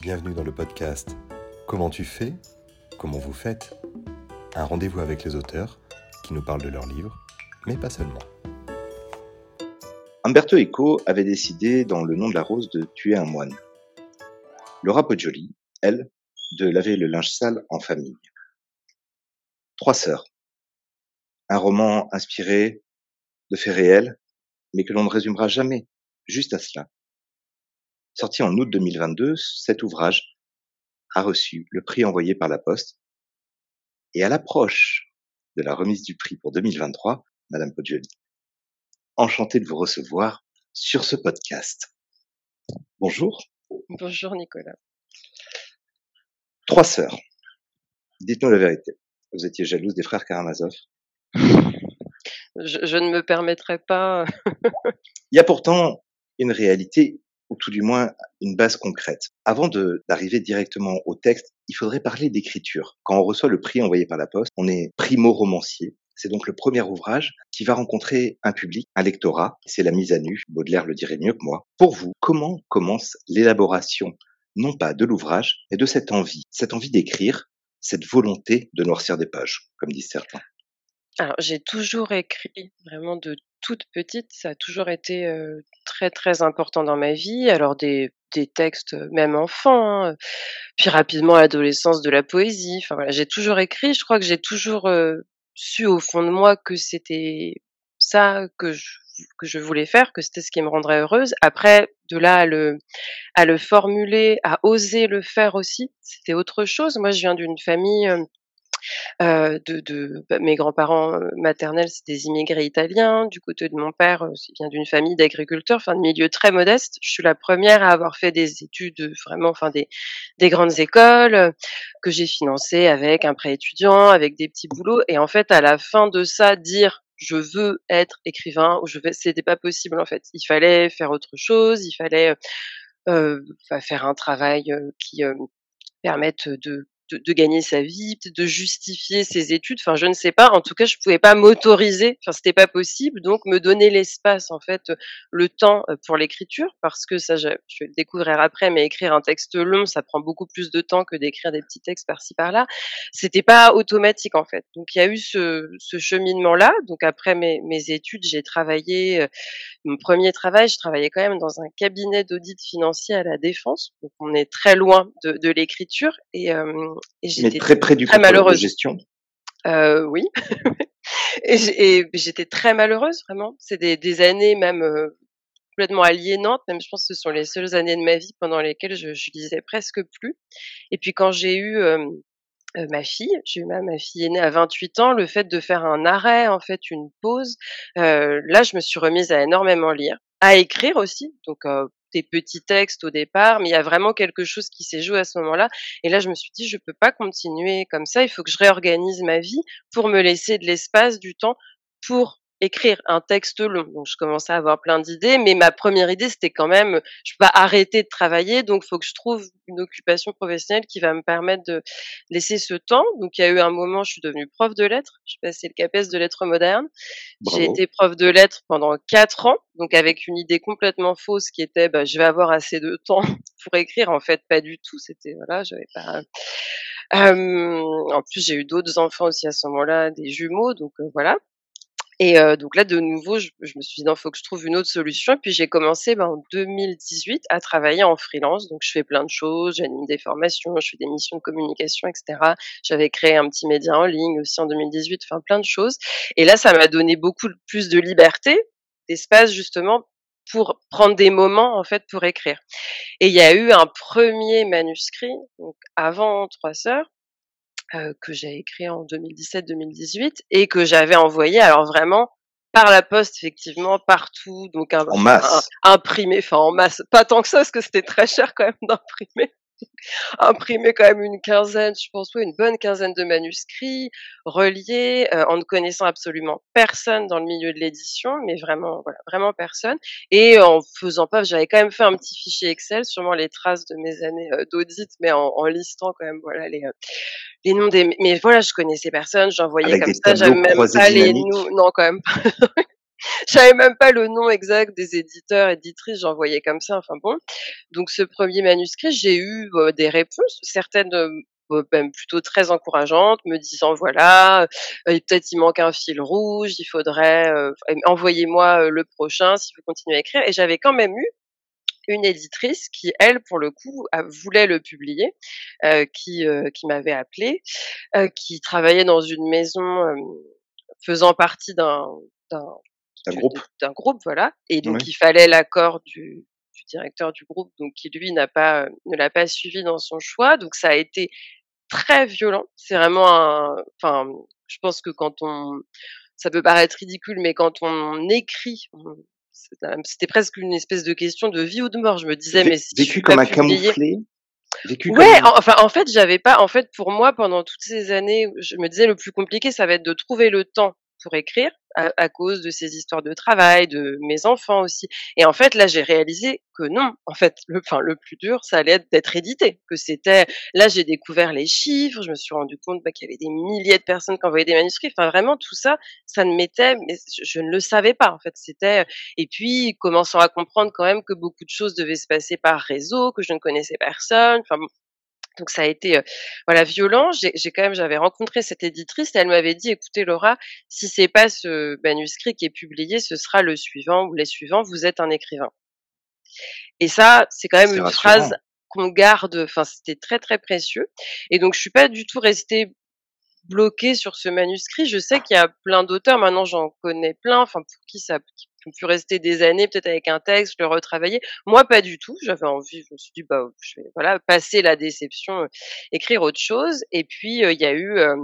Bienvenue dans le podcast Comment tu fais Comment vous faites Un rendez-vous avec les auteurs qui nous parlent de leurs livres, mais pas seulement. Umberto Eco avait décidé, dans Le nom de la rose, de tuer un moine. Laura Poggioli, elle, de laver le linge sale en famille. Trois sœurs. Un roman inspiré de faits réels, mais que l'on ne résumera jamais, juste à cela. Sorti en août 2022, cet ouvrage a reçu le prix envoyé par la Poste. Et à l'approche de la remise du prix pour 2023, Madame Poggioli, enchanté de vous recevoir sur ce podcast. Bonjour. Bonjour Nicolas. Trois sœurs. Dites-nous la vérité. Vous étiez jalouse des frères Karamazov je, je ne me permettrai pas. Il y a pourtant une réalité ou tout du moins une base concrète. Avant d'arriver directement au texte, il faudrait parler d'écriture. Quand on reçoit le prix envoyé par la poste, on est primo-romancier. C'est donc le premier ouvrage qui va rencontrer un public, un lectorat. C'est la mise à nu. Baudelaire le dirait mieux que moi. Pour vous, comment commence l'élaboration, non pas de l'ouvrage, mais de cette envie, cette envie d'écrire, cette volonté de noircir des pages, comme disent certains? Alors, j'ai toujours écrit vraiment de toute petite, ça a toujours été, très, très important dans ma vie. Alors des des textes, même enfant, hein, puis rapidement l'adolescence de la poésie. Enfin voilà, j'ai toujours écrit. Je crois que j'ai toujours, su au fond de moi que c'était ça que je que je voulais faire, que c'était ce qui me rendrait heureuse. Après, de là à le à le formuler, à oser le faire aussi, c'était autre chose. Moi, je viens d'une famille, euh, de, de bah, mes grands-parents euh, maternels, c'est des immigrés italiens. Du côté de mon père, euh, il vient d'une famille d'agriculteurs, enfin de milieu très modeste. Je suis la première à avoir fait des études vraiment, enfin des, des grandes écoles que j'ai financées avec un prêt étudiant, avec des petits boulots. Et en fait, à la fin de ça, dire je veux être écrivain ou je vais, c'était pas possible en fait. Il fallait faire autre chose, il fallait euh, faire un travail qui permette de de, de, gagner sa vie, de justifier ses études. Enfin, je ne sais pas. En tout cas, je pouvais pas m'autoriser. Enfin, c'était pas possible. Donc, me donner l'espace, en fait, le temps euh, pour l'écriture, parce que ça, je, je, vais le découvrir après. Mais écrire un texte long, ça prend beaucoup plus de temps que d'écrire des petits textes par-ci par-là. C'était pas automatique, en fait. Donc, il y a eu ce, ce cheminement-là. Donc, après mes, mes études, j'ai travaillé. Euh, mon premier travail, je travaillais quand même dans un cabinet d'audit financier à la défense. Donc, on est très loin de, de l'écriture et euh, et j'étais très près du très malheureuse. de gestion. Euh, oui. et j'étais très malheureuse, vraiment. C'est des, des, années même euh, complètement aliénantes. Même, je pense que ce sont les seules années de ma vie pendant lesquelles je, je lisais presque plus. Et puis quand j'ai eu euh, euh ma fille, j'ai eu ma, ma fille est née à 28 ans, le fait de faire un arrêt, en fait, une pause, là, je me suis remise à énormément lire, à écrire aussi. Donc, euh, des petits textes au départ, mais il y a vraiment quelque chose qui s'est joué à ce moment-là. Et là, je me suis dit, je peux pas continuer comme ça. Il faut que je réorganise ma vie pour me laisser de l'espace, du temps pour écrire un texte long. Donc je commençais à avoir plein d'idées, mais ma première idée c'était quand même, je peux pas arrêter de travailler, donc faut que je trouve une occupation professionnelle qui va me permettre de laisser ce temps. Donc il y a eu un moment, je suis devenue prof de lettres, je passé le CAPES de lettres modernes. J'ai été prof de lettres pendant quatre ans, donc avec une idée complètement fausse qui était, bah, je vais avoir assez de temps pour écrire. En fait, pas du tout. C'était voilà, j'avais pas. Euh, en plus, j'ai eu d'autres enfants aussi à ce moment-là, des jumeaux, donc euh, voilà. Et euh, donc là, de nouveau, je, je me suis dit, non, faut que je trouve une autre solution. Et puis j'ai commencé ben, en 2018 à travailler en freelance. Donc je fais plein de choses, j'anime des formations, je fais des missions de communication, etc. J'avais créé un petit média en ligne aussi en 2018, enfin plein de choses. Et là, ça m'a donné beaucoup plus de liberté, d'espace justement pour prendre des moments en fait pour écrire. Et il y a eu un premier manuscrit, donc avant Trois Sœurs, euh, que j'ai écrit en 2017-2018 et que j'avais envoyé alors vraiment par la poste effectivement partout donc un, en masse. un, imprimé enfin en masse. Pas tant que ça parce que c'était très cher quand même d'imprimer imprimé quand même une quinzaine, je pense, oui, une bonne quinzaine de manuscrits reliés euh, en ne connaissant absolument personne dans le milieu de l'édition, mais vraiment, voilà, vraiment personne. Et en faisant pas, j'avais quand même fait un petit fichier Excel, sûrement les traces de mes années euh, d'audit, mais en, en, listant quand même, voilà, les, euh, les noms des, mais voilà, je connaissais personne, j'envoyais comme ça, j'avais même pas les noms, non, quand même pas. j'avais même pas le nom exact des éditeurs, éditrices, j'envoyais comme ça, enfin bon. Donc ce premier manuscrit, j'ai eu euh, des réponses, certaines euh, même plutôt très encourageantes, me disant voilà, euh, peut-être il manque un fil rouge, il faudrait envoyez-moi le prochain si vous continuez à écrire. Et j'avais quand même eu une éditrice qui, elle, pour le coup, voulait le publier, euh, qui, euh, qui m'avait appelé, euh, qui travaillait dans une maison faisant partie d'un groupe, d'un groupe, voilà, et donc il fallait l'accord du, du, directeur du groupe, donc qui lui n'a pas ne l'a pas suivi dans son choix, donc ça a été très violent. C'est vraiment un, enfin, je pense que quand on, ça peut paraître ridicule, mais quand on écrit, c'était presque une espèce de question de vie ou de mort. Je me disais, mais si vécu comme un camouflé. Vécu ouais, enfin, en fait, j'avais pas, en fait, pour moi, pendant toutes ces années, je me disais, le plus compliqué, ça va être de trouver le temps pour écrire à, cause de ces histoires de travail, de mes enfants aussi. Et en fait, là, j'ai réalisé que non. En fait, le, enfin, le plus dur, ça allait être d'être édité. Que c'était. Là, j'ai découvert les chiffres. Je me suis rendu compte bah, qu'il y avait des milliers de personnes qui envoyaient des manuscrits. Enfin, vraiment, tout ça, ça ne m'était. Mais je, ne le savais pas. En fait, c'était. Et puis, commençant à comprendre quand même que beaucoup de choses devaient se passer par réseau, que je ne connaissais personne. Enfin, donc ça a été voilà violent. J'ai quand même j'avais rencontré cette éditrice et elle m'avait dit écoutez Laura, si c'est pas ce manuscrit qui est publié, ce sera le suivant ou les suivants. Vous êtes un écrivain. Et ça c'est quand même une phrase qu'on garde. Enfin c'était très très précieux. Et donc je suis pas du tout restée bloquée sur ce manuscrit. Je sais qu'il y a plein d'auteurs maintenant j'en connais plein. Enfin pour qui ça pu rester des années peut-être avec un texte, le retravailler. Moi, pas du tout. J'avais envie, je me suis dit, bah, je vais voilà, passer la déception, euh, écrire autre chose. Et puis, euh, il y a eu euh,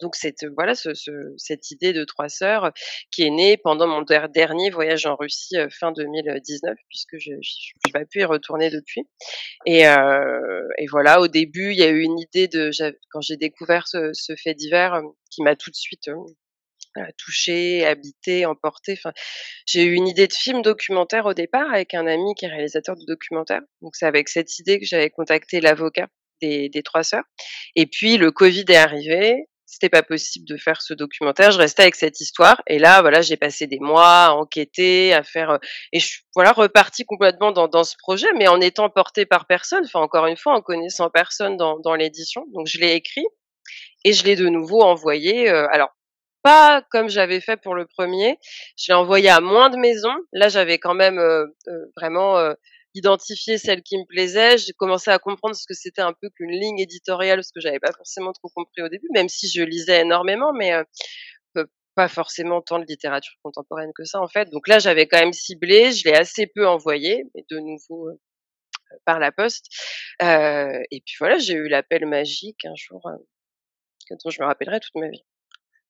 donc cette voilà ce, ce, cette idée de trois sœurs qui est née pendant mon dernier voyage en Russie fin 2019 puisque je n'ai pas pu y retourner depuis et, et voilà au début il y a eu une idée de quand j'ai découvert ce, ce fait divers qui m'a tout de suite touché, habité, emporté. Enfin, j'ai eu une idée de film documentaire au départ avec un ami qui est réalisateur de documentaire. Donc c'est avec cette idée que j'avais contacté l'avocat des, des trois sœurs. Et puis le Covid est arrivé. C'était pas possible de faire ce documentaire. Je restais avec cette histoire. Et là, voilà, j'ai passé des mois à enquêter, à faire, euh, et je suis, voilà, reparti complètement dans, dans ce projet, mais en étant porté par personne. Enfin, encore une fois, en connaissant personne dans, dans l'édition. Donc, je l'ai écrit et je l'ai de nouveau envoyé. Euh, alors, pas comme j'avais fait pour le premier. Je l'ai envoyé à moins de maisons. Là, j'avais quand même euh, euh, vraiment euh, identifié celle qui me plaisait. J'ai commencé à comprendre ce que c'était un peu qu'une ligne éditoriale, ce que j'avais pas forcément trop compris au début, même si je lisais énormément, mais pas forcément tant de littérature contemporaine que ça en fait. Donc là, j'avais quand même ciblé. Je l'ai assez peu envoyé, mais de nouveau par la poste. et puis voilà, j'ai eu l'appel magique un jour dont je me rappellerai toute ma vie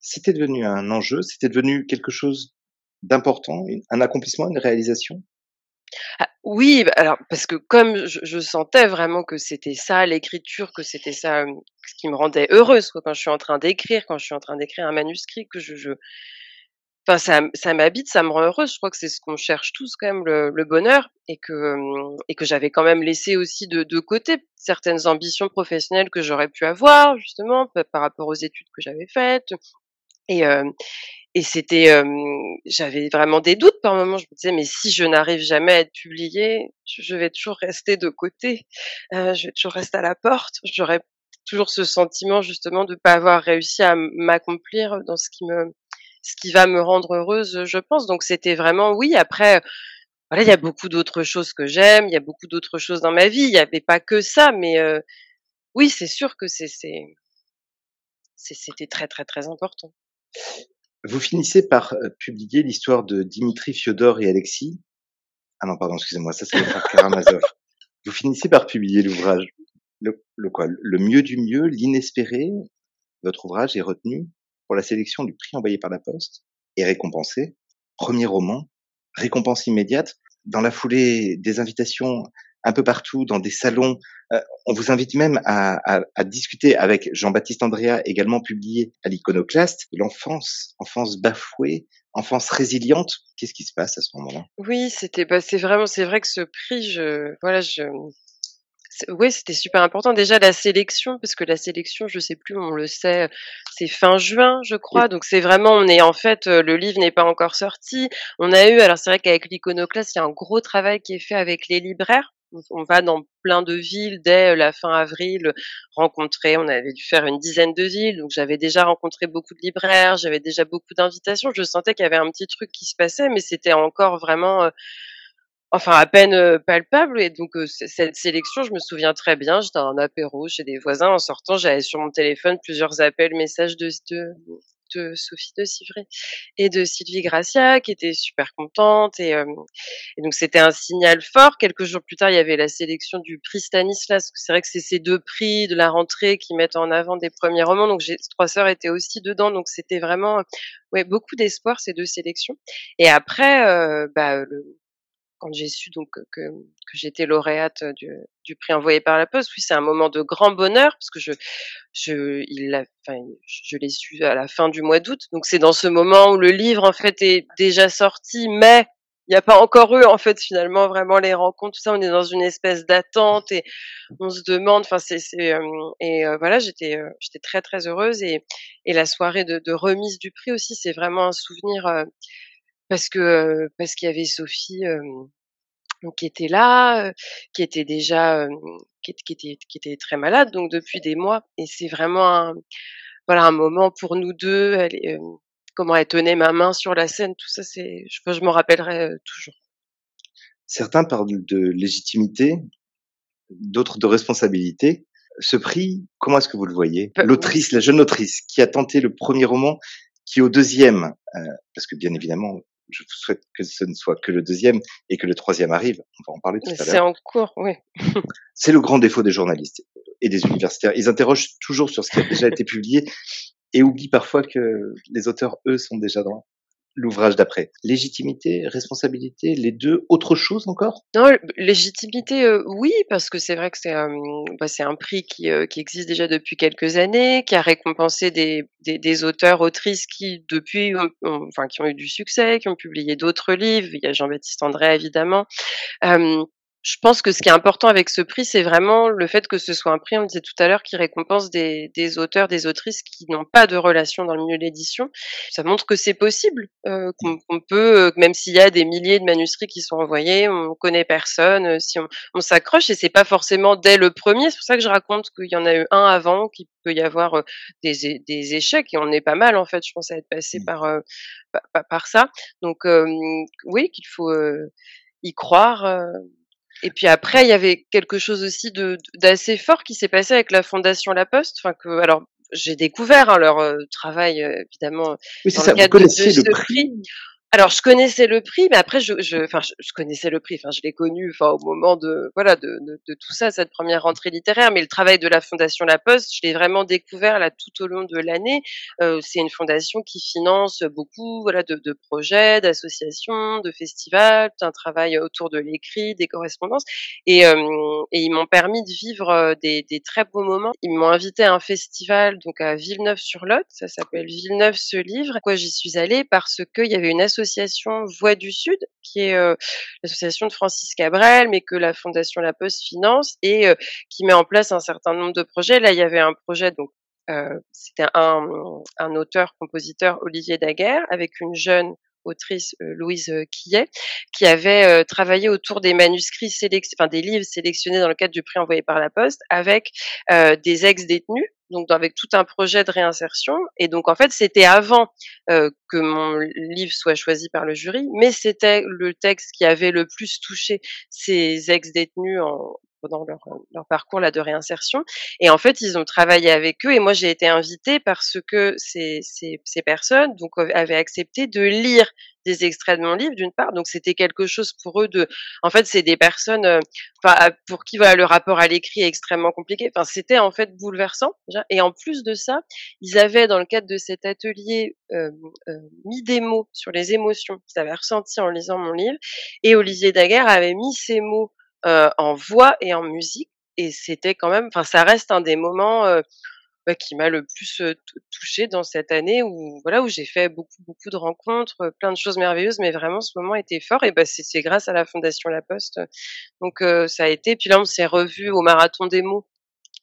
c'était devenu un enjeu, c'était devenu quelque chose d'important, un accomplissement, une réalisation? Ah, oui, bah, alors parce que comme je, sentais vraiment que c'était ça l'écriture, que c'était ça ce qui me rendait heureuse quoi, quand je suis en train d'écrire, quand je suis en train d'écrire un manuscrit, que je, je... Enfin, ça, ça m'habite, ça me rend heureuse. Je crois que c'est ce qu'on cherche tous quand même, le, bonheur, et que et que j'avais quand même laissé aussi de côté certaines ambitions professionnelles que j'aurais pu avoir justement par rapport aux études que j'avais faites, et, et c'était, j'avais vraiment des doutes par moments. Je me disais, mais si je n'arrive jamais à être publiée, je, vais toujours rester de côté. Euh, je vais toujours rester à la porte. J'aurais toujours ce sentiment justement de pas avoir réussi à m'accomplir dans ce qui me, ce qui va me rendre heureuse, je pense. Donc c'était vraiment oui. Après, voilà, il y a beaucoup d'autres choses que j'aime. Il y a beaucoup d'autres choses dans ma vie. Il n'y avait pas que ça, mais oui, c'est sûr que c'est, c'était très très très important. Vous finissez par publier l'histoire de Dimitri, Fyodor et Alexis. Ah non, pardon, excusez-moi, ça c'est le frère Karamazov. Vous finissez par publier l'ouvrage. Le, le, quoi? Le mieux du mieux, l'inespéré. Votre ouvrage est retenu pour la sélection du prix envoyé par la poste et récompensé. Premier roman, récompense immédiate. Dans la foulée des invitations un peu partout dans des salons. Euh, on vous invite même à, discuter avec Jean-Baptiste Andrea, également publié à l'Iconoclaste, l'enfance, enfance bafouée, enfance résiliente. Qu'est-ce qui se passe à ce moment-là? Oui, c'était, bah, c'est vraiment, c'est vrai que ce prix, je, voilà, je, oui, c'était super important. Déjà la sélection, parce que la sélection, je sais plus, on le sait, c'est fin juin, je crois. Donc c'est vraiment, on est en fait, le livre n'est pas encore sorti. On a eu, alors c'est vrai qu'avec l'iconoclaste, il y a un gros travail qui est fait avec les libraires. On va dans plein de villes dès la fin avril rencontrer. On avait dû faire une dizaine de villes, donc j'avais déjà rencontré beaucoup de libraires, j'avais déjà beaucoup d'invitations. Je sentais qu'il y avait un petit truc qui se passait, mais c'était encore vraiment enfin à peine palpable. Et donc cette sélection, je me souviens très bien. J'étais un apéro chez des voisins. En sortant, j'avais sur mon téléphone plusieurs appels, messages de, de, de Sophie de Civray et de Sylvie Gracia, qui étaient super contentes. Et, et donc c'était un signal fort. Quelques jours plus tard, il y avait la sélection du prix Stanislas. C'est vrai que c'est ces deux prix de la rentrée qui mettent en avant des premiers romans. Donc trois sœurs étaient aussi dedans. Donc c'était vraiment ouais beaucoup d'espoir ces deux sélections. Et après, bah, le, quand j'ai su donc que, que j'étais lauréate du, du, prix envoyé par la poste, oui, c'est un moment de grand bonheur parce que je, je, il enfin, je l'ai su à la fin du mois d'août. Donc c'est dans ce moment où le livre en fait est déjà sorti, mais il n'y a pas encore eu en fait finalement vraiment les rencontres, tout ça. On est dans une espèce d'attente et on se demande. Enfin c'est, c'est et voilà, j'étais j'étais très très heureuse et et la soirée de, de remise du prix aussi, c'est vraiment un souvenir parce que parce qu'il y avait Sophie qui était là, qui était déjà qui, qui, était qui était très malade donc depuis des mois et c'est vraiment un voilà un moment pour nous deux. Elle, comment elle tenait ma main sur la scène, tout ça c'est je, je m'en rappellerai toujours. Certains parlent de légitimité, d'autres de responsabilité. Ce prix, comment est-ce que vous le voyez? L'autrice, la jeune autrice qui a tenté le premier roman, qui au deuxième, parce que bien évidemment je vous souhaite que ce ne soit que le deuxième et que le troisième arrive. On va en parler tout à l'heure. C'est en cours, oui. c'est le grand défaut des journalistes et des universitaires. Ils interrogent toujours sur ce qui a déjà été publié et oublient parfois que les auteurs, eux, sont déjà dans l'ouvrage d'après. Légitimité, responsabilité, les deux, autre chose encore? Non, légitimité, euh, oui, parce que c'est vrai que c'est un, bah, prix qui, euh, qui existe déjà depuis quelques années, qui a récompensé des, des, auteurs, autrices qui, depuis, enfin, qui ont eu du succès, qui ont publié d'autres livres. Il y a Jean-Baptiste André, évidemment. Je pense que ce qui est important avec ce prix, c'est vraiment le fait que ce soit un prix, on le disait tout à l'heure, qui récompense des, des auteurs, des autrices qui n'ont pas de relation dans le milieu de l'édition. Ça montre que c'est possible, euh, qu'on peut, euh, même s'il y a des milliers de manuscrits qui sont envoyés, on connaît personne, euh, si on, on s'accroche, et c'est pas forcément dès le premier. C'est pour ça que je raconte qu'il y en a eu un avant, qu'il peut y avoir des, des, échecs, et on est pas mal en fait, je pense à être passé par, par, par ça. Donc oui, qu'il faut y croire et puis après, il y avait quelque chose aussi de d'assez fort qui s'est passé avec la Fondation La Poste. Enfin que, alors, j'ai découvert hein, leur euh, travail évidemment oui, dans ça, le cadre de, de, ce prix. Alors, je connaissais le prix, mais après, je, je, enfin, je, connaissais le prix. Enfin, je l'ai connu, enfin, au moment de, voilà, de, de, tout ça, cette première rentrée littéraire. Mais le travail de la Fondation La Poste, je l'ai vraiment découvert là tout au long de l'année. Euh, c'est une fondation qui finance beaucoup, voilà, de, de projets, d'associations, de festivals, un travail autour de l'écrit, des correspondances. Et, euh, et ils m'ont permis de vivre euh, des, des, très beaux moments. Ils m'ont invité à un festival, donc à Villeneuve-sur-Lot. Ça s'appelle Villeneuve ce livre. Pourquoi j'y suis allée? Parce qu'il y avait une association Voix du Sud, qui est euh, l'association de Francis Cabrel, mais que la Fondation La Poste finance et euh, qui met en place un certain nombre de projets. Là, il y avait un projet, donc euh, c'était un auteur-compositeur, Olivier Daguerre, avec une jeune autrice Louise Quillet, qui avait travaillé autour des manuscrits sélectionnés, enfin des livres sélectionnés dans le cadre du prix envoyé par la Poste, avec des ex-détenus donc avec tout un projet de réinsertion. Et donc en fait, c'était avant euh, que mon livre soit choisi par le jury, mais c'était le texte qui avait le plus touché ces ex-détenus en, pendant leur, leur, parcours là de réinsertion. Et en fait, ils ont travaillé avec eux et moi j'ai été invitée parce que ces, ces, ces personnes donc avaient accepté de lire des extraits de mon livre d'une part. Donc c'était quelque chose pour eux de, en fait, c'est des personnes, euh, pour qui voilà le rapport à l'écrit est extrêmement compliqué. Enfin, c'était en fait bouleversant. Déjà. Et en plus de ça, ils avaient dans le cadre de cet atelier euh, euh, mis des mots sur les émotions qu'ils avaient ressenties en lisant mon livre. Et Olivier Daguerre avait mis ces mots euh, en voix et en musique. Et c'était quand même, enfin, ça reste un des moments bah, qui m'a le plus, heu, touchée dans cette année où voilà, où j'ai fait beaucoup, beaucoup de rencontres, plein de choses merveilleuses, mais vraiment ce moment était fort et bah, c'est grâce à la Fondation La Poste, donc ça a été puis là, on s'est revus au Marathon des mots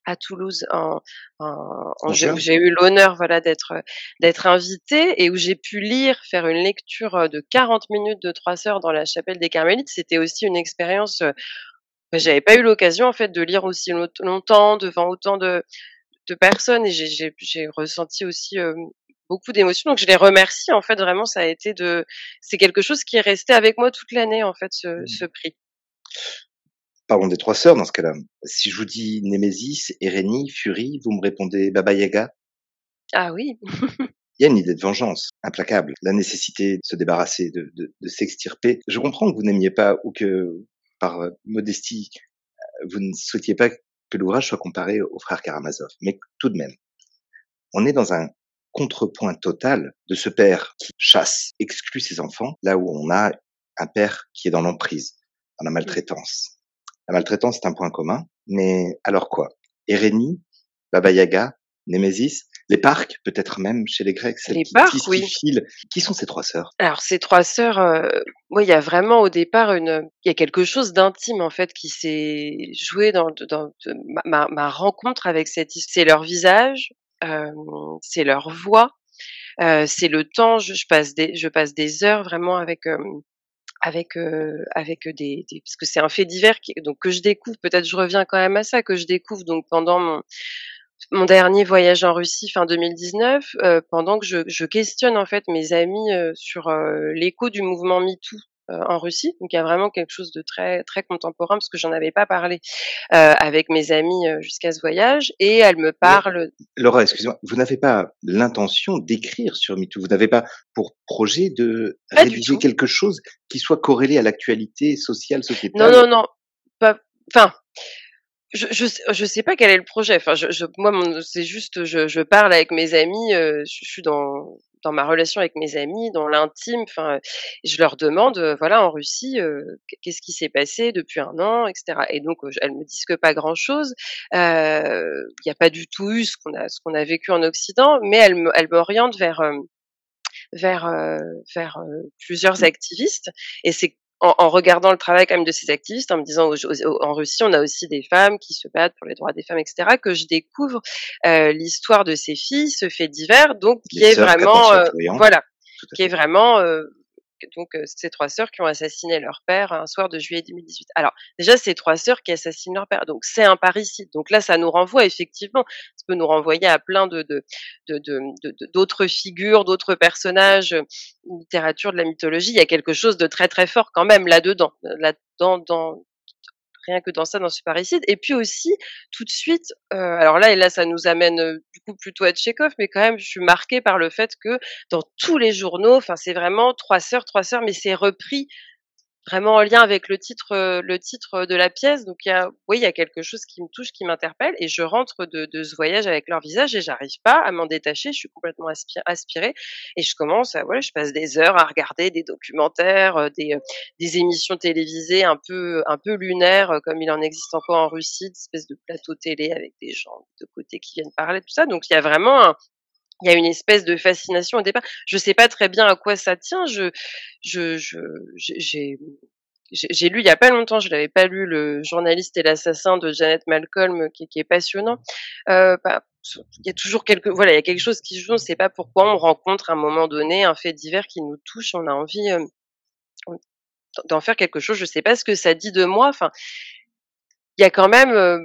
à Toulouse en, en, j'ai eu l'honneur voilà d'être d'être invitée et où j'ai pu lire faire une lecture de 40 minutes de trois sœurs dans la chapelle des Carmélites. C'était aussi une expérience bah, j'avais pas eu l'occasion en fait de lire aussi longtemps devant autant de de personnes et j'ai ressenti aussi beaucoup d'émotions. Donc je les remercie en fait vraiment ça a été de c'est quelque chose qui est resté avec moi toute l'année en fait ce, mmh. ce prix Parlons des trois sœurs dans ce cas-là. Si je vous dis Némésis, Erénie, Furie, vous me répondez Baba Yaga? Ah oui Il y a une idée de vengeance implacable, la nécessité de se débarrasser, de, de, de s'extirper. Je comprends que vous n'aimiez pas ou que, par euh, modestie, euh, vous ne souhaitiez pas que l'ouvrage soit comparé au frère Karamazov. Mais tout de même, on est dans un contrepoint total de ce père qui chasse, exclut ses enfants, là où on a un père qui est dans l'emprise, dans la maltraitance. La maltraitance est un point commun, mais alors quoi? Erénie, Baba Yaga, Némésis, les parcs, peut-être même chez les Grecs, les qui, parcs, oui. Qui sont ces trois sœurs? Alors ces trois sœurs, euh, il y a vraiment au départ une, il y a quelque chose d'intime en fait qui s'est joué dans, dans ma, ma, rencontre avec cette, c'est leur visage, euh, c'est leur voix, euh, c'est le temps. Je, je, passe des, je passe des heures vraiment avec euh, avec avec des, parce que c'est un fait divers donc que je découvre peut-être je reviens quand même à ça que je découvre donc pendant mon mon dernier voyage en Russie fin 2019 euh, pendant que je, je, questionne en fait mes amis euh, sur l'écho du mouvement MeToo. euh, en Russie. Donc il y a vraiment quelque chose de très très contemporain parce que j'en avais pas parlé euh, avec mes amis euh, jusqu'à ce voyage et elle me parle. Laura, excusez-moi, vous n'avez pas l'intention d'écrire sur MeToo? Vous n'avez pas pour projet de rédiger quelque chose qui soit corrélé à l'actualité sociale, sociétale? Non non non, pas. Enfin. Je, je, je sais pas quel est le projet. Enfin, je, je moi, c'est juste, je, je parle avec mes amis. je suis dans dans ma relation avec mes amis, dans l'intime. Enfin, je leur demande, euh, voilà, en Russie, euh, qu'est-ce qui s'est passé depuis un an, etc. Et donc, euh, elles me disent que pas grand-chose. Il n'y a pas du tout eu ce qu'on a, ce qu'on a vécu en Occident, mais elles, elles m'orientent vers vers vers plusieurs mmh. activistes. Et c'est en, regardant le travail quand même de ces activistes, en me disant en Russie, on a aussi des femmes qui se battent pour les droits des femmes, etc., que je découvre euh, l'histoire de ces filles, ce fait divers, donc qui est vraiment, euh, voilà, qui est vraiment euh, donc ces trois sœurs qui ont assassiné leur père un soir de juillet 2018. Alors déjà ces trois sœurs qui assassinent leur père, donc c'est un parricide. Donc là ça nous renvoie effectivement, ça peut nous renvoyer à plein de d'autres figures, d'autres personnages, littérature de la mythologie. Il y a quelque chose de très très fort quand même là dedans, rien que dans ça, dans ce parricide. Et puis aussi, tout de suite, euh, alors là, et là, ça nous amène euh, du coup plutôt à Tchekhov, mais quand même, je suis marquée par le fait que dans tous les journaux, enfin, c'est vraiment trois sœurs, trois sœurs, mais c'est repris vraiment en lien avec le titre, euh, le titre de la pièce. Donc il y a, oui, il y a quelque chose qui me touche, qui m'interpelle, et je rentre de, de, ce voyage avec leur visage et j'arrive pas à m'en détacher. Je suis complètement aspirée et je commence à, voilà, je passe des heures à regarder des documentaires, euh, des, euh, des émissions télévisées un peu, un peu lunaires, comme il en existe encore en Russie, des espèces de plateaux télé avec des gens de côté qui viennent parler tout ça. Donc il y a vraiment un, il y a une espèce de fascination au départ. Je sais pas très bien à quoi ça tient. Je, je, je, j'ai, lu il y a pas longtemps, je l'avais pas lu, le journaliste et l'assassin de Janet Malcolm, qui, est passionnant. Euh, bah, il y a toujours quelque, voilà, il y a quelque chose qui joue. On ne sait pas pourquoi on rencontre à un moment donné un fait divers qui nous touche. On a envie euh, d'en faire quelque chose. Je sais pas ce que ça dit de moi. Enfin, il y a quand même euh,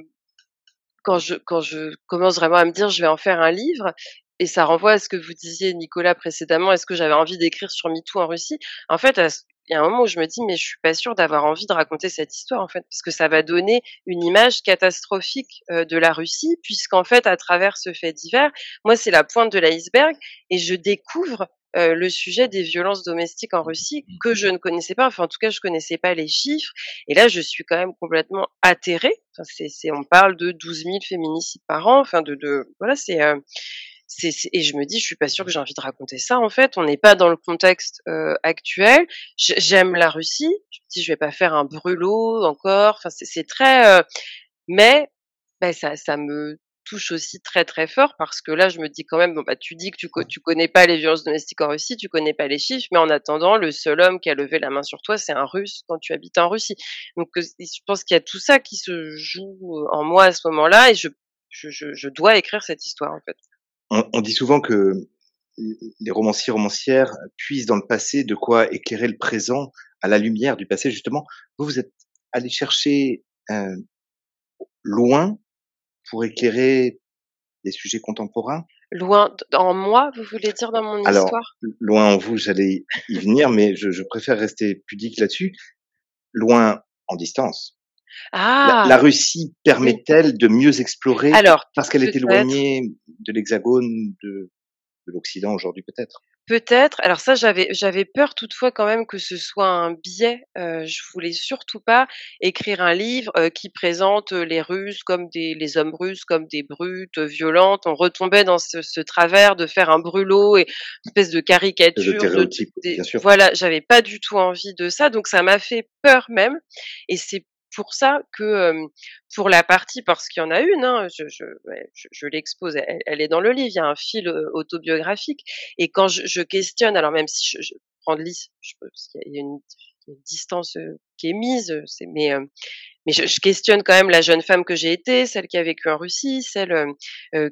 quand je quand je commence vraiment à me dire je vais en faire un livre, et ça renvoie à ce que vous disiez, Nicolas, précédemment. Est-ce que j'avais envie d'écrire sur MeToo en Russie? En fait, il y a un moment où je me dis, mais je suis pas sûre d'avoir envie de raconter cette histoire, en fait, parce que ça va donner une image catastrophique euh, de la Russie, puisqu'en fait, à travers ce fait divers, moi, c'est la pointe de l'iceberg, et je découvre euh, le sujet des violences domestiques en Russie que je ne connaissais pas. Enfin, en tout cas, je connaissais pas les chiffres. Et là, je suis quand même complètement atterrée. Enfin, c'est, on parle de 12 000 féminicides par an. Enfin, de, de voilà, c'est euh, et je me dis, je suis pas sûre que j'ai envie de raconter ça. En fait, on n'est pas dans le contexte euh, actuel. J'aime la Russie. Je me dis, je vais pas faire un brûlot encore. Enfin, c'est très. Euh, mais ben, ça, ça me touche aussi très très fort parce que là, je me dis quand même, bon bah tu dis que tu, tu connais pas les violences domestiques en Russie, tu connais pas les chiffres, mais en attendant, le seul homme qui a levé la main sur toi, c'est un Russe quand tu habites en Russie. Donc je pense qu'il y a tout ça qui se joue en moi à ce moment-là et je, je, je, dois écrire cette histoire en fait. On, dit souvent que les romanciers romancières puissent dans le passé de quoi éclairer le présent à la lumière du passé justement. Vous vous êtes allé chercher euh, loin pour éclairer des sujets contemporains? Loin en moi, vous voulez dire dans mon Alors, histoire? loin en vous, j'allais y venir, mais je, je, préfère rester pudique là-dessus. Loin en distance. Ah la, Russie permet-elle de mieux explorer Alors, parce qu'elle est éloignée de l'Hexagone, de, de l'Occident aujourd'hui peut-être? Peut-être. Alors ça, j'avais j'avais peur toutefois quand même que ce soit un biais. Euh, je voulais surtout pas écrire un livre euh, qui présente les Russes comme des les hommes russes comme des brutes violentes. On retombait dans ce, ce travers de faire un brûlot et une espèce de caricature. De, bien sûr. Voilà, j'avais pas du tout envie de ça, donc ça m'a fait peur même. Et c'est pour ça que pour la partie, parce qu'il y en a une, hein, je, je, je, l'expose, elle, est dans le livre, il y a un fil autobiographique, et quand je, questionne, alors même si je, prends de liste, il y a une, distance qui est mise, mais mais je, questionne quand même la jeune femme que j'ai été, celle qui a vécu en Russie, celle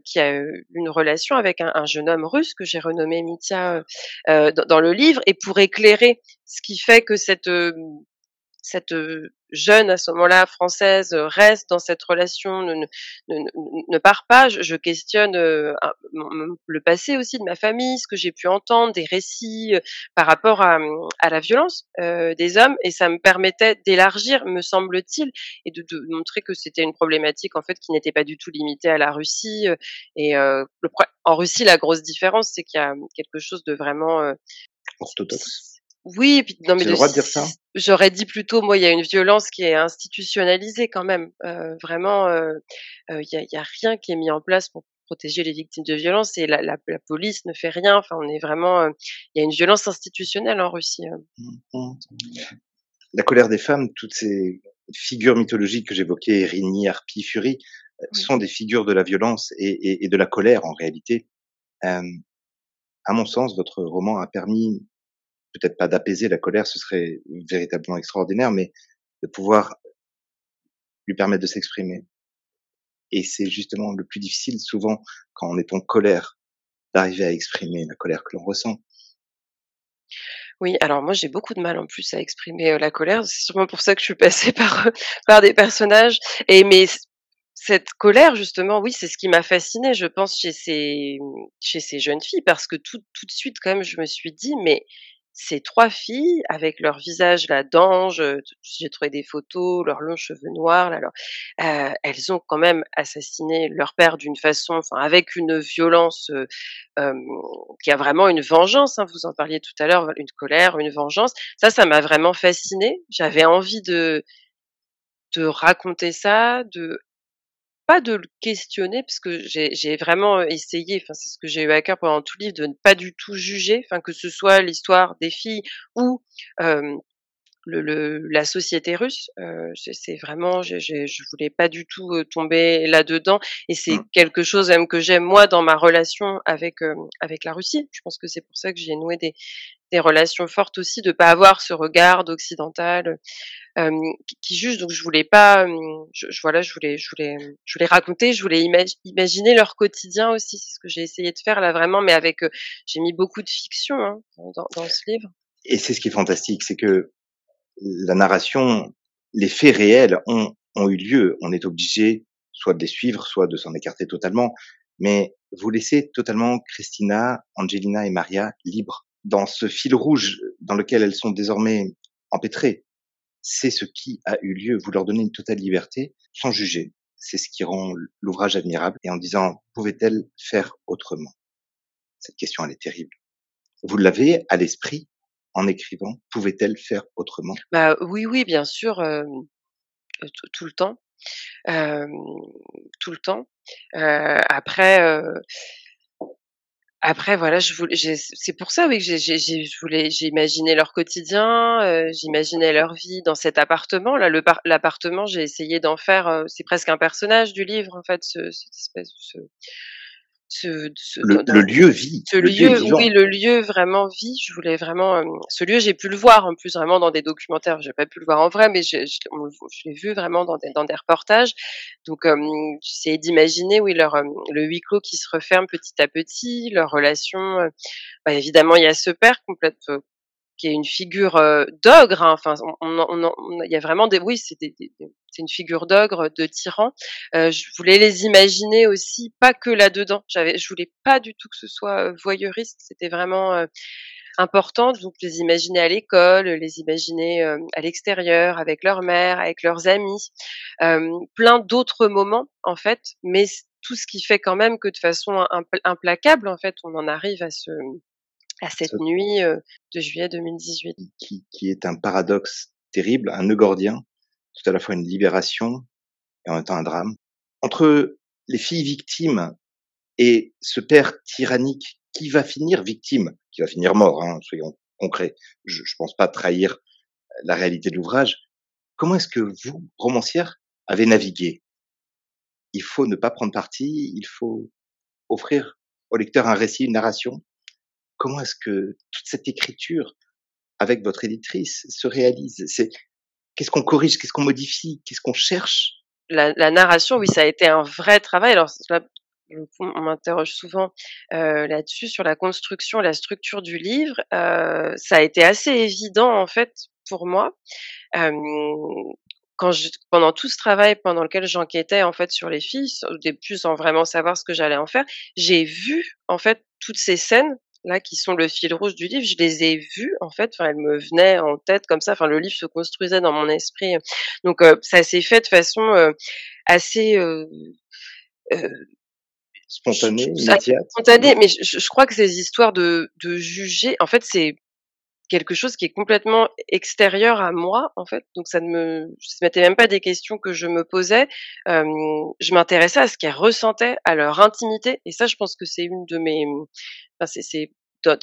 qui a eu une relation avec un, jeune homme russe que j'ai renommé Mitya dans, dans, le livre, et pour éclairer ce qui fait que cette cette jeune à ce moment-là française reste dans cette relation, ne, ne, ne, part pas. Je, questionne le passé aussi de ma famille, ce que j'ai pu entendre, des récits par rapport à, à la violence des hommes, et ça me permettait d'élargir, me semble-t-il, et de, de, montrer que c'était une problématique en fait qui n'était pas du tout limitée à la Russie. Et le, en Russie, la grosse différence, c'est qu'il y a quelque chose de vraiment orthodoxe oui, puis non mais le droit de dire ça J'aurais dit plutôt, moi, il y a une violence qui est institutionnalisée quand même. Euh, vraiment, euh, euh, il y, a, rien qui est mis en place pour protéger les victimes de violence et la, police ne fait rien. Enfin, on est vraiment, il y a une violence institutionnelle en Russie. Mmh, mmh. La colère des femmes, toutes ces figures mythologiques que j'évoquais, Rini, Harpie, Furie, sont des figures de la violence et, et de la colère en réalité. à mon sens, votre roman a permis peut-être pas d'apaiser la colère, ce serait véritablement extraordinaire, mais de pouvoir lui permettre de s'exprimer. Et c'est justement le plus difficile souvent quand on est en colère d'arriver à exprimer la colère que l'on ressent. Oui, alors moi j'ai beaucoup de mal en plus à exprimer euh, la colère. C'est sûrement pour ça que je suis passée par par des personnages. Et mais cette colère justement, oui, c'est ce qui m'a fascinée, je pense, chez ces chez ces jeunes filles, parce que tout tout de suite quand même, je me suis dit mais ces trois filles, avec leur visage là d'ange, j'ai trouvé des photos, leurs longs cheveux noirs, là, euh, elles ont quand même assassiné leur père d'une façon, enfin avec une violence euh, qui a vraiment une vengeance. Hein, vous en parliez tout à l'heure, une colère, une vengeance. Ça, ça m'a vraiment fascinée. J'avais envie de de raconter ça, de pas de le questionner parce que j'ai vraiment essayé, enfin c'est ce que j'ai eu à cœur pendant tout le livre, de ne pas du tout juger, enfin que ce soit l'histoire des filles ou le, la société russe. Euh, c'est vraiment, je, je voulais pas du tout tomber là-dedans, et c'est mmh. quelque chose même que j'aime moi dans ma relation avec avec la Russie. Je pense que c'est pour ça que j'ai noué des des relations fortes aussi, de pas avoir ce regard occidental qui juge. Donc je voulais pas, je, voilà, je voulais, je voulais, je voulais raconter, je voulais imaginer leur quotidien aussi. C'est ce que j'ai essayé de faire là vraiment, mais avec, j'ai mis beaucoup de fiction hein, dans, dans ce livre. Et c'est ce qui est fantastique, c'est que la narration, les faits réels ont, ont eu lieu. On est obligé soit de les suivre, soit de s'en écarter totalement. Mais vous laissez totalement Christina, Angelina et Maria libres dans ce fil rouge dans lequel elles sont désormais empêtrées c'est ce qui a eu lieu. Vous leur donnez une totale liberté sans juger. C'est ce qui rend l'ouvrage admirable. Et en disant, pouvait-elle faire autrement? Cette question, elle est terrible. Vous l'avez à l'esprit en écrivant, pouvait-elle faire autrement? Bah oui, oui, bien sûr, euh, tout le temps, euh, tout le temps. Euh, après, Après voilà, je voulais c'est pour ça oui que j'ai je voulais j'ai imaginé leur quotidien, heu, j'imaginais leur vie dans cet appartement. Là, l'appartement, j'ai essayé d'en faire, c'est presque un personnage du livre en fait, ce cette espèce ce ce ce Le le lieu vit, ce le lieu oui, le lieu vraiment vit. Je voulais vraiment, hem, ce lieu, j'ai pu le voir en plus vraiment dans des documentaires. J'ai pas pu le voir en vrai, mais je je l'ai vu vraiment dans des dans des reportages. Donc, hem, j'essayais d'imaginer, oui, leur, hem, le huis clos qui se referme petit à petit, leur relation, heu, bah, évidemment, il y a ce père complète qui est une figure, heu, d'ogre, hein, enfin il y a vraiment des oui, c'est une figure d'ogre, de tyran. Heu, je voulais les imaginer aussi, pas que là-dedans. J'avais je voulais pas du tout que ce soit, heu, voyeuriste, c'était vraiment, heu, important, donc les imaginer à l'école, les imaginer, hem, à l'extérieur, avec leur mère, avec leurs amis, plein d'autres moments en fait, mais tout ce qui fait quand même que de façon impl implacable en fait, on en arrive à ce à cette Ce nuit, de juillet 2018. qui qui est un paradoxe terrible, un nœud gordien, tout à la fois une libération et en même temps un drame. Entre les filles victimes et ce père tyrannique qui va finir victime, qui va finir mort, hein, soyons concrets. Je je pense pas trahir la réalité de l'ouvrage. Comment est-ce que vous, romancière, avez navigué? Il faut ne pas prendre parti, il faut offrir au lecteur un récit, une narration. Comment est-ce que toute cette écriture avec votre éditrice se réalise? C'est qu'est-ce qu'on corrige? Qu'est-ce qu'on modifie? Qu'est-ce qu'on cherche? La la narration, oui, ça a été un vrai travail. Alors là, on m'interroge souvent, heu, là-dessus, sur la construction, la structure du livre. Heu, ça a été assez évident en fait pour moi. Hem, quand je pendant tout ce travail pendant lequel j'enquêtais en fait sur les filles, au début sans vraiment savoir ce que j'allais en faire, j'ai vu en fait toutes ces scènes-là qui sont le fil rouge du livre, je les ai vues en fait, enfin elles me venaient en tête comme ça, enfin le livre se construisait dans mon esprit, donc heu, ça s'est fait de façon, heu, assez, heu, j Spontanée, j ça immédiate? spontané, mais je je je crois que ces histoires de de juger, en fait, c'est quelque chose qui est complètement extérieur à moi, en fait, donc ça ne me c'était même pas des questions que je me posais. Hem, je m'intéressais à ce qu'elles ressentaient, à leur intimité. Et ça, je pense que c'est une de mes, enfin c'est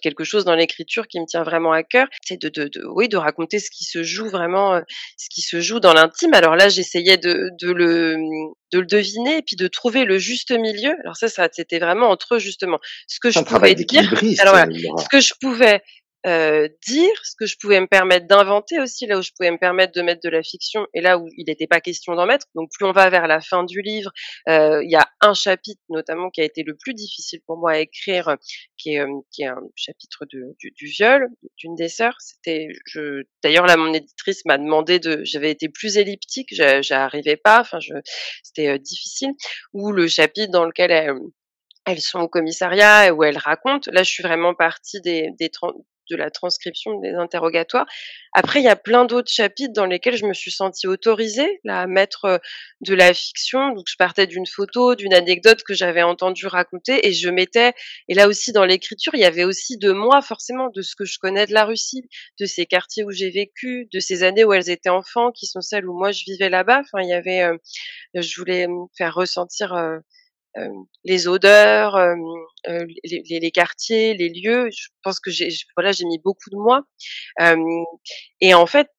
quelque chose dans l'écriture qui me tient vraiment à cœur, c'est de de de oui, de raconter ce qui se joue vraiment, heu, ce qui se joue dans l'intime. Alors là, j'essayais de de le, de le deviner et puis de trouver le juste milieu. Alors ça ça c'était vraiment entre justement ce que je pouvais dire alors voilà, ce que je pouvais, heu, dire, ce que je pouvais me permettre d'inventer aussi, là où je pouvais me permettre de mettre de la fiction et là où il était pas question d'en mettre. Donc plus on va vers la fin du livre, heu, il y a un chapitre notamment qui a été le plus difficile pour moi à écrire, qui est, hem, qui est un chapitre de du du viol d'une des sœurs. C'était je d'ailleurs là, mon éditrice m'a demandé de j'avais été plus elliptique, j'arrivais pas, enfin je c'était, heu, difficile. Ou le chapitre dans lequel elles, hem, elles sont au commissariat où elles racontent. Là, je suis vraiment partie des des de la transcription des interrogatoires. Après, il y a plein d'autres chapitres dans lesquels je me suis sentie autorisée, là, à mettre, heu, de la fiction. Donc je partais d'une photo, d'une anecdote que j'avais entendue raconter et je mettais et là aussi dans l'écriture, il y avait aussi de moi forcément, de ce que je connais de la Russie, de ces quartiers où j'ai vécu, de ces années où elles étaient enfants, qui sont celles où moi je vivais là-bas. Enfin, il y avait, heu, je voulais faire ressentir, heu, hem, les odeurs, hem, heu, les les les quartiers, les lieux. Je pense que j'ai voilà, j'ai mis beaucoup de moi. Et en fait,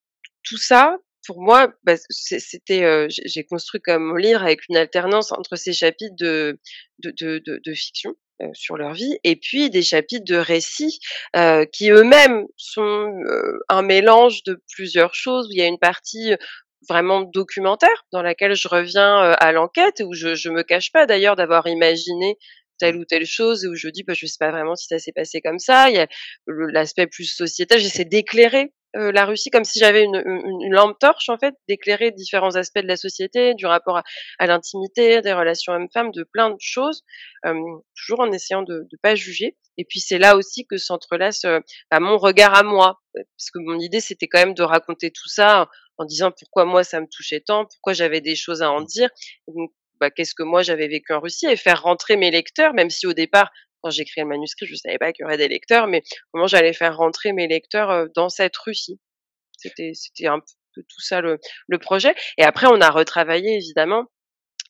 tout ça, pour moi, bah, c'était, heu, j'ai construit comme mon livre avec une alternance entre ces chapitres de de de de fiction, sur leur vie et puis des chapitres de récits, heu, qui eux-mêmes sont, un mélange de plusieurs choses, il y a une partie, vraiment documentaire, dans laquelle je reviens, heu, à l'enquête, où je je me cache pas d'ailleurs d'avoir imaginé telle Mmh. ou telle chose et où je dis: «Bah, je sais pas vraiment si ça s'est passé comme ça». Il y a l'aspect plus sociétal, j'essaie d'éclairer, heu, la Russie comme si j'avais une une une lampe torche en fait, d'éclairer différents aspects de la société, du rapport à à l'intimité, des relations hommes-femmes, de plein de choses, hem, toujours en essayant de de pas juger et puis c'est là aussi que s'entrelace, heu, bah, mon regard à moi, parce que mon idée, c'était quand même de raconter tout ça en disant pourquoi moi ça me touchait tant, pourquoi j'avais des choses à en dire. Bah, qu'est-ce que moi j'avais vécu en Russie? Et faire rentrer mes lecteurs, même si au départ, quand j'ai écrit le manuscrit, je savais pas qu'il y aurait des lecteurs, mais comment j'allais faire rentrer mes lecteurs, dans cette Russie? C'était c'était un peu tout ça le le projet et après on a retravaillé évidemment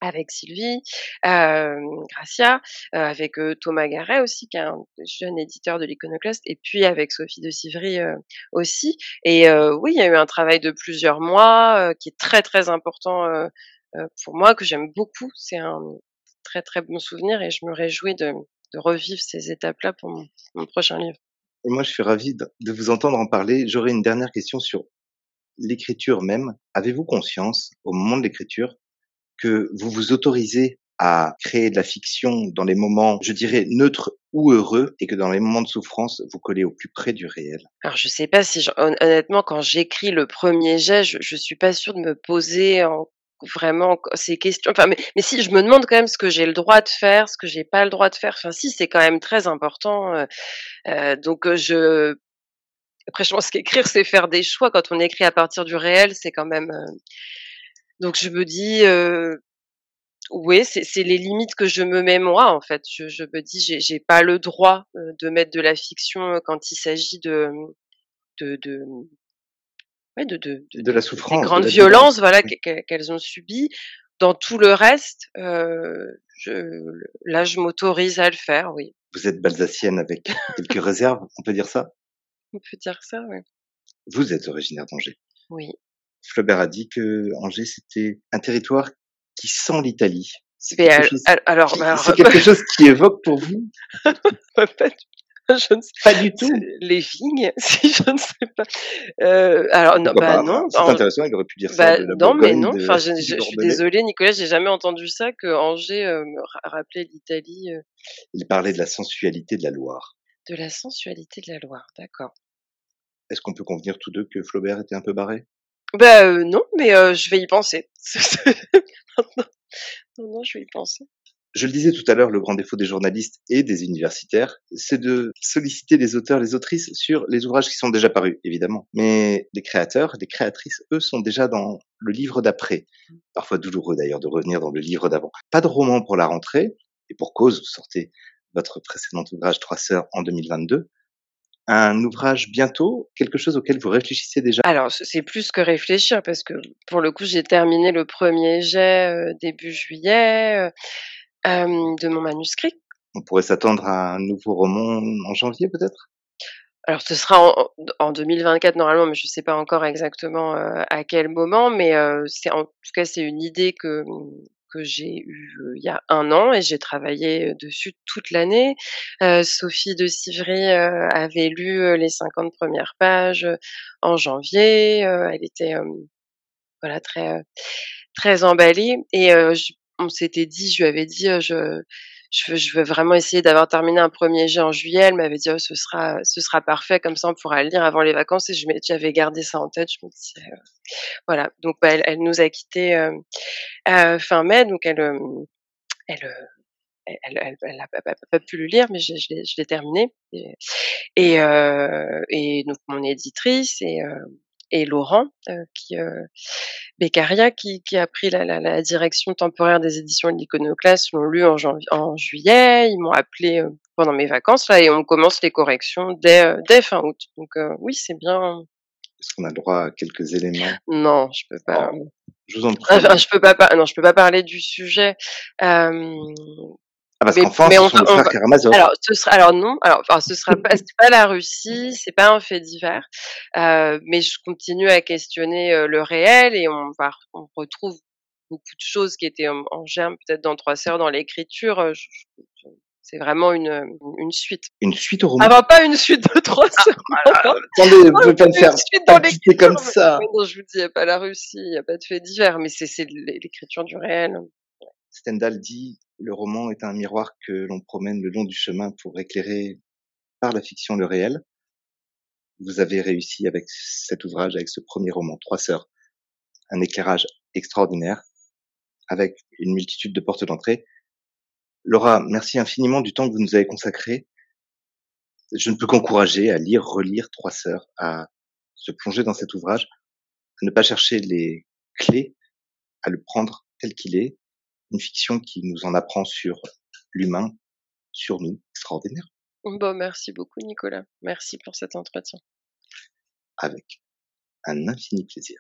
avec Sylvie, euh, Gracia, euh, avec Thomas Garret aussi, qui est un jeune éditeur de l'Iconoclaste, et puis avec Sophie de Civry euh, aussi. Et oui, il y a eu un travail de plusieurs mois qui est très très important pour moi, que j'aime beaucoup. C'est un très très bon souvenir et je me réjouis de, de revivre ces étapes-là pour mon, mon, prochain livre. Et moi, je suis ravi de, de vous entendre en parler. J'aurais une dernière question sur l'écriture même. Avez-vous conscience, au moment de l'écriture, que vous vous autorisez à créer de la fiction dans les moments, je dirais, neutres ou heureux, et que dans les moments de souffrance, vous collez au plus près du réel Alors, je sais pas si, honnêtement, quand j'écris le premier jet, je, je suis pas sûre de me poser en vraiment ces questions. Enfin, mais, mais si je me demande quand même ce que j'ai le droit de faire, ce que j'ai pas le droit de faire. Enfin, si, c'est quand même très important. Euh, euh, donc, je après, je pense qu'écrire, c'est faire des choix. Quand on écrit à partir du réel, c'est quand même. Euh... Donc, je me dis, euh... oui, c'est les limites que je me mets moi, en fait. Je, je me dis, j'ai pas le droit de mettre de la fiction quand il s'agit de, de, de Ouais, de, de, de, de, la souffrance, des grandes violences, voilà, qu'elles ont subies. Dans tout le reste, euh, je, là, je m'autorise à le faire, oui. Vous êtes balsacienne avec quelques réserves, on peut dire ça? On peut dire ça, oui. Vous êtes originaire d'Angers. Oui. Flaubert a dit que Angers c'était un territoire qui sent l'Italie. C'est quelque, chose... alors, alors, quelque chose qui évoque pour vous? Je ne sais pas du tout. Les vignes, si je ne sais pas. Euh, alors non, bah, non. C'est intéressant, il aurait pu dire bah, ça. De la non, mais non. De, enfin, je, je, je suis désolée, Nicolas, j'ai jamais entendu ça que Angers euh, me rappelait l'Italie. Euh... Il parlait de la sensualité de la Loire. De la sensualité de la Loire, d'accord. Est-ce qu'on peut convenir tous deux que Flaubert était un peu barré? Bah euh, non, mais euh, je vais y penser. non, non, je vais y penser. Je le disais tout à l'heure, le grand défaut des journalistes et des universitaires, c'est de solliciter les auteurs, les autrices sur les ouvrages qui sont déjà parus, évidemment. Mais les créateurs, les créatrices, eux, sont déjà dans le livre d'après. Parfois douloureux d'ailleurs de revenir dans le livre d'avant. Pas de roman pour la rentrée, et pour cause, vous sortez votre précédent ouvrage Trois sœurs en 2022 un ouvrage bientôt, quelque chose auquel vous réfléchissez déjà? Alors, c'est plus que réfléchir, parce que pour le coup, j'ai terminé le premier jet euh, début juillet. Euh, euh, de mon manuscrit. On pourrait s'attendre à un nouveau roman en janvier peut-être? Alors ce sera en, en, 2024 normalement, mais je ne sais pas encore exactement euh, à quel moment. Mais c'est en tout cas c'est une idée que que j'ai eue il y a un an et j'ai travaillé dessus toute l'année. Sophie de Civry avait lu les 50 premières pages en janvier. elle était voilà très très emballée et on s'était dit, je lui avais dit, je, je veux, je veux vraiment essayer d'avoir terminé un premier jet en juillet. Elle m'avait dit, oh, ce sera, ce sera parfait, comme ça on pourra le lire avant les vacances. Et je j'avais gardé ça en tête. Je me disais, euh, voilà. Donc, bah, elle, elle, nous a quittés euh, euh, fin mai, donc elle, elle, elle, elle, elle a pas, pu le lire, mais je, je l'ai terminé. Et, et, et, donc mon éditrice et et Laurent euh, qui euh, Beccaria qui, qui, a pris la, la, la, direction temporaire des éditions de l'Iconoclaste l'ont lu en, en, juillet. Ils m'ont appelé euh, pendant mes vacances là et on commence les corrections dès, euh, dès fin août. Donc euh, oui, c'est bien. Est-ce qu'on a droit à quelques éléments? Non, je peux pas. Oh, je vous en prie. Ah, je peux pas, non, je peux pas parler du sujet. Ah, parce qu'en France, mais on, on, Karamazov. Alors, ce sera, alors non, alors, enfin, ce sera pas, pas la Russie, c'est pas un fait divers, euh, mais je continue à questionner euh, le réel et on va, on retrouve beaucoup de choses qui étaient en, en germe peut-être dans Trois Sœurs, dans l'écriture. Euh, c'est vraiment une, une suite. Une suite au roman. Ah, bah, pas une suite de Trois ah, Sœurs. Ah, attendez, vous pouvez pas me faire suite comme ça. Non, je vous dis, il n'y a pas la Russie, il n'y a pas de fait divers, mais c'est l'écriture du réel. Stendhal dit le roman est un miroir que l'on promène le long du chemin pour éclairer par la fiction le réel. Vous avez réussi avec cet ouvrage, avec ce premier roman, Trois sœurs, un éclairage extraordinaire, avec une multitude de portes d'entrée. Laura, merci infiniment du temps que vous nous avez consacré. Je ne peux qu'encourager à lire, relire Trois sœurs, à se plonger dans cet ouvrage, à ne pas chercher les clés, à le prendre tel qu'il est, une fiction qui nous en apprend sur l'humain, sur nous, extraordinaire. Bon, merci beaucoup Nicolas. Merci pour cet entretien. Avec un infini plaisir.